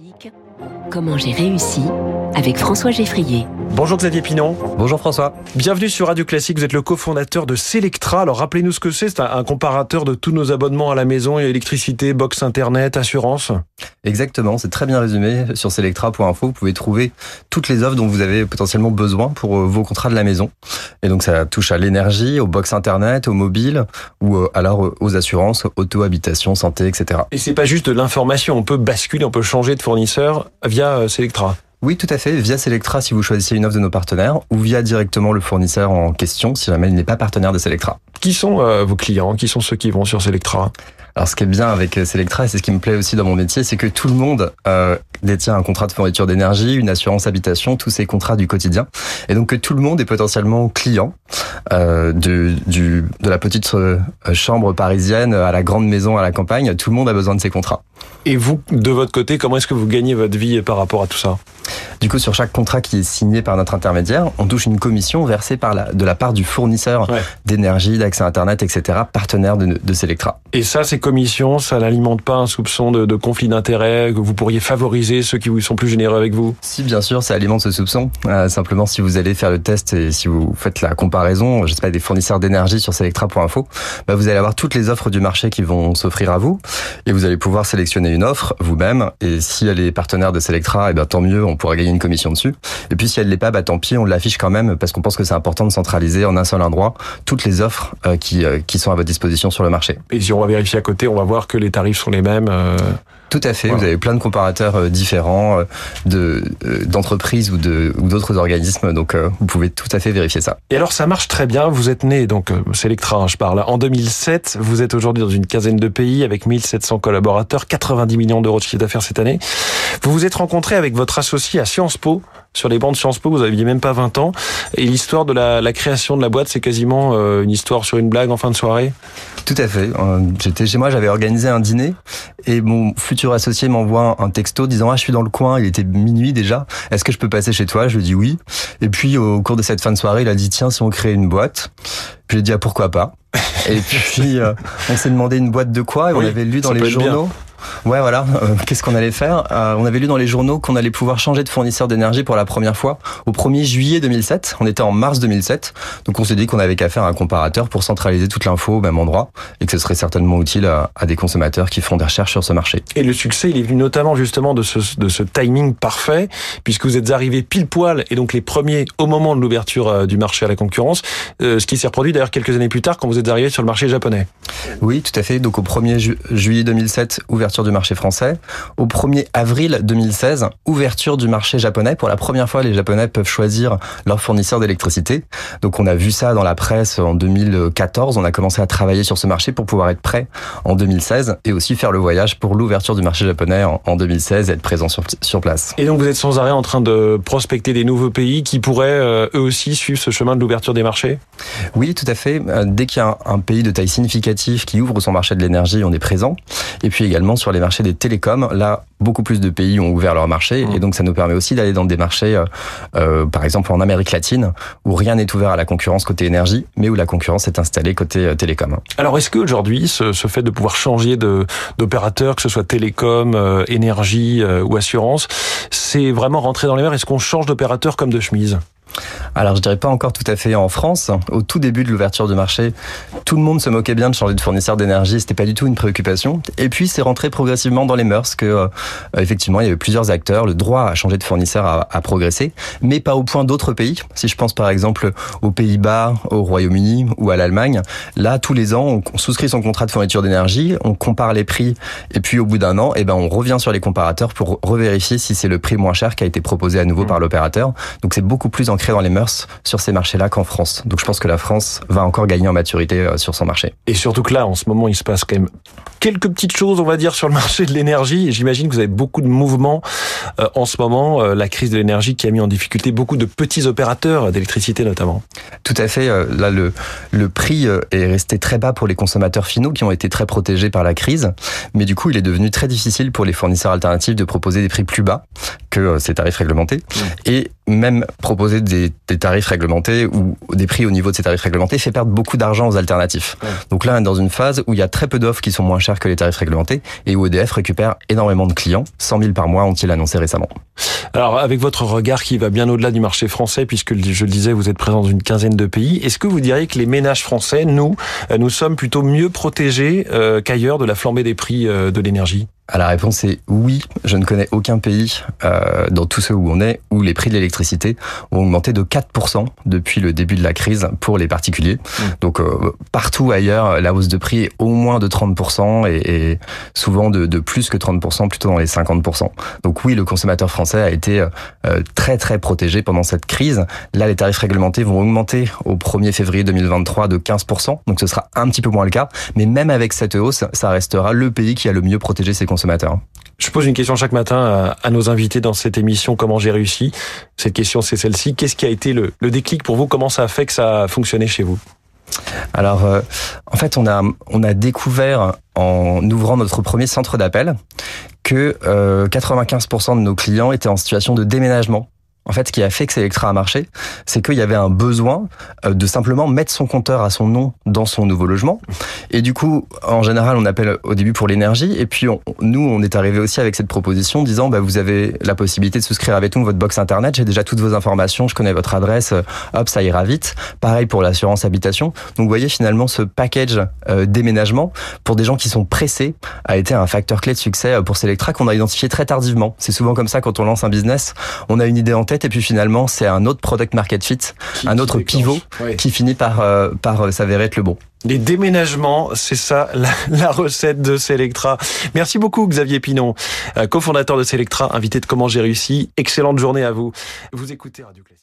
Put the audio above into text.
Classique, comment j'ai réussi avec François Geffrier. Bonjour Xavier Pinon. Bonjour François. Bienvenue sur Radio Classique, vous êtes le cofondateur de Selectra. Alors rappelez-nous ce que c'est, c'est un comparateur de tous nos abonnements à la maison, électricité, box internet, assurance. Exactement, c'est très bien résumé. Sur selectra.info, vous pouvez trouver toutes les offres dont vous avez potentiellement besoin pour euh, vos contrats de la maison. Et donc ça touche à l'énergie, aux box internet, au mobile ou euh, alors aux assurances, auto, habitation, santé, etc. Et c'est pas juste de l'information, on peut basculer, on peut changer de via euh, Selectra. Oui, tout à fait. Via Selectra, si vous choisissez une offre de nos partenaires, ou via directement le fournisseur en question, si jamais il n'est pas partenaire de Selectra. Qui sont vos clients? Qui sont ceux qui vont sur Selectra? Alors ce qui est bien avec euh, Selectra, et c'est ce qui me plaît aussi dans mon métier, c'est que tout le monde euh, détient un contrat de fourniture d'énergie, une assurance habitation, tous ces contrats du quotidien. Et donc que tout le monde est potentiellement client euh, de, du, de la petite euh, chambre parisienne à la grande maison à la campagne. Tout le monde a besoin de ces contrats. Et vous, de votre côté, comment est-ce que vous gagnez votre vie par rapport à tout ça? Du coup, sur chaque contrat qui est signé par notre intermédiaire, on touche une commission versée par la, de la part du fournisseur d'énergie, d'accès Internet, etc., partenaire de, de Selectra. Et ça, ces commissions, ça n'alimente pas un soupçon de, de conflit d'intérêt, que vous pourriez favoriser ceux qui sont plus généreux avec vous? Si, bien sûr, ça alimente ce soupçon. Euh, simplement, si vous allez faire le test et si vous faites la comparaison, je sais pas, des fournisseurs d'énergie sur Selectra.info, bah, vous allez avoir toutes les offres du marché qui vont s'offrir à vous et vous allez pouvoir sélectionner une offre vous-même. Et si elle est partenaire de Selectra, et eh ben tant mieux, on pourra gagner une commission dessus. Et puis si elle l'est pas, bah tant pis, on l'affiche quand même parce qu'on pense que c'est important de centraliser en un seul endroit toutes les offres euh, qui euh, qui sont à votre disposition sur le marché. Et si on va vérifier à côté, on va voir que les tarifs sont les mêmes. Euh... Tout à fait. Vous avez plein de comparateurs euh, différents de d'entreprises ou de ou d'autres organismes. Donc vous pouvez tout à fait vérifier ça. Et alors ça marche très bien. Vous êtes né donc Selectra, hein, je parle en 2007. Vous êtes aujourd'hui dans une quinzaine de pays avec 1700 collaborateurs, 90 millions d'euros de chiffre d'affaires cette année. Vous vous êtes rencontré avec votre associé à Sciences Po sur les bancs de Sciences Po, vous aviez même pas 20 ans. Et l'histoire de la, la, création de la boîte, c'est quasiment euh, une histoire sur une blague en fin de soirée? Tout à fait. Euh, j'étais chez moi, j'avais organisé un dîner et mon futur associé m'envoie un texto disant « Ah, je suis dans le coin, il était minuit déjà, est-ce que je peux passer chez toi ?» Je lui dis oui. Et puis, au cours de cette fin de soirée, il a dit « Tiens, si on crée une boîte ?» Puis j'ai dit « Ah, pourquoi pas ?» Et puis, euh, on s'est demandé une boîte de quoi? Et oui, on avait lu dans les journaux. Ouais, voilà. Euh, Qu'est-ce qu'on allait faire? Euh, On avait lu dans les journaux qu'on allait pouvoir changer de fournisseur d'énergie pour la première fois au 1er juillet 2007. On était en mars 2007. Donc on s'est dit qu'on avait qu'à faire un comparateur pour centraliser toute l'info au même endroit et que ce serait certainement utile à, à, des consommateurs qui font des recherches sur ce marché. Et le succès, il est venu notamment justement de ce, de ce timing parfait, puisque vous êtes arrivés pile poil et donc les premiers au moment de l'ouverture euh, du marché à la concurrence, euh, ce qui s'est reproduit d'ailleurs quelques années plus tard quand vous êtes arrivés sur le marché japonais. Oui, tout à fait. Donc au 1er ju juillet 2007, ouverture du marché français. Au 1er avril 2016, ouverture du marché japonais. Pour la première fois, les Japonais peuvent choisir leur fournisseur d'électricité. Donc on a vu ça dans la presse en 2014. On a commencé à travailler sur ce marché pour pouvoir être prêt en 2016 et aussi faire le voyage pour l'ouverture du marché japonais en 2016 et être présent sur, sur place. Et donc vous êtes sans arrêt en train de prospecter des nouveaux pays qui pourraient euh, eux aussi suivre ce chemin de l'ouverture des marchés? Oui, tout à fait. Euh, dès qu'il y a un, un pays de taille significative qui ouvre son marché de l'énergie, on est présent. Et puis également sur les marchés des télécoms, là, beaucoup plus de pays ont ouvert leur marché mmh. et donc ça nous permet aussi d'aller dans des marchés, euh, euh, par exemple en Amérique latine, où rien n'est ouvert à la concurrence côté énergie, mais où la concurrence est installée côté euh, télécom. Alors est-ce qu'aujourd'hui, ce, ce fait de pouvoir changer d'opérateur, que ce soit télécom, euh, énergie euh, ou assurance, c'est vraiment rentrer dans les mers Est-ce qu'on change d'opérateur comme de chemise? Alors je dirais pas encore tout à fait en France. Au tout début de l'ouverture du marché, tout le monde se moquait bien de changer de fournisseur d'énergie, c'était pas du tout une préoccupation. Et puis c'est rentré progressivement dans les mœurs que euh, effectivement il y avait plusieurs acteurs, le droit à changer de fournisseur a, a progressé, mais pas au point d'autres pays. Si je pense par exemple aux Pays-Bas, au Royaume-Uni ou à l'Allemagne, là tous les ans on souscrit son contrat de fourniture d'énergie, on compare les prix et puis au bout d'un an, eh ben on revient sur les comparateurs pour revérifier si c'est le prix moins cher qui a été proposé à nouveau mmh. par l'opérateur. Donc c'est beaucoup plus ancré dans les mœurs sur ces marchés-là qu'en France. Donc je pense que la France va encore gagner en maturité euh, sur son marché. Et surtout que là, en ce moment, il se passe quand même quelques petites choses, on va dire, sur le marché de l'énergie. Et j'imagine que vous avez beaucoup de mouvements euh, en ce moment. Euh, la crise de l'énergie qui a mis en difficulté beaucoup de petits opérateurs d'électricité notamment. Tout à fait. Euh, là, le, le prix est resté très bas pour les consommateurs finaux qui ont été très protégés par la crise. Mais du coup, il est devenu très difficile pour les fournisseurs alternatifs de proposer des prix plus bas que ces tarifs réglementés mmh. et même proposer des, des, tarifs réglementés ou des prix au niveau de ces tarifs réglementés fait perdre beaucoup d'argent aux alternatifs. Donc là, on est dans une phase où il y a très peu d'offres qui sont moins chères que les tarifs réglementés et où EDF récupère énormément de clients. 100 000 par mois ont-ils annoncé récemment. Alors, avec votre regard qui va bien au-delà du marché français, puisque je le disais, vous êtes présent dans une quinzaine de pays, est-ce que vous diriez que les ménages français, nous, euh, nous sommes plutôt mieux protégés euh, qu'ailleurs de la flambée des prix euh, de l'énergie? La réponse est oui. Je ne connais aucun pays euh, dans tous ceux où on est où les prix de l'électricité ont augmenté de 4% depuis le début de la crise pour les particuliers. Mmh. Donc euh, partout ailleurs, la hausse de prix est au moins de 30% et, et souvent de, de, plus que 30%, plutôt dans les 50%. Donc oui, le consommateur français a été euh, très très protégé pendant cette crise. Là, les tarifs réglementés vont augmenter au 1er février 2023 de 15%. Donc ce sera un petit peu moins le cas. Mais même avec cette hausse, ça restera le pays qui a le mieux protégé ses consommateurs je pose une question chaque matin à, nos invités dans cette émission Comment j'ai réussi. Cette question, c'est celle-ci. Qu'est-ce qui a été le, déclic pour vous? Comment ça a fait que ça a fonctionné chez vous? Alors, euh, en fait, on a on a découvert en ouvrant notre premier centre d'appel que 95% euh, de nos clients étaient en situation de déménagement en fait, ce qui a fait que Selectra a marché, c'est qu'il y avait un besoin euh, de simplement mettre son compteur à son nom dans son nouveau logement. Et du coup, en général, on appelle au début pour l'énergie. Et puis, nous, on est arrivé aussi avec cette proposition disant, bah, vous avez la possibilité de souscrire avec nous votre box internet. J'ai déjà toutes vos informations. Je connais votre adresse. Euh, hop, ça ira vite. Pareil pour l'assurance habitation. Donc, vous voyez, finalement, ce package euh, déménagement pour des gens qui sont pressés a été un facteur clé de succès pour Selectra qu'on a identifié très tardivement. C'est souvent comme ça quand on lance un business. On a une idée en tête et puis finalement c'est un autre product market fit, un autre pivot qui finit par euh, par euh, s'avérer être le bon. Les déménagements, c'est ça la, recette de Selectra. Merci beaucoup Xavier Pinon, euh, cofondateur de Selectra, invité de Comment j'ai réussi. Excellente journée à vous. Vous écoutez Radio Classique.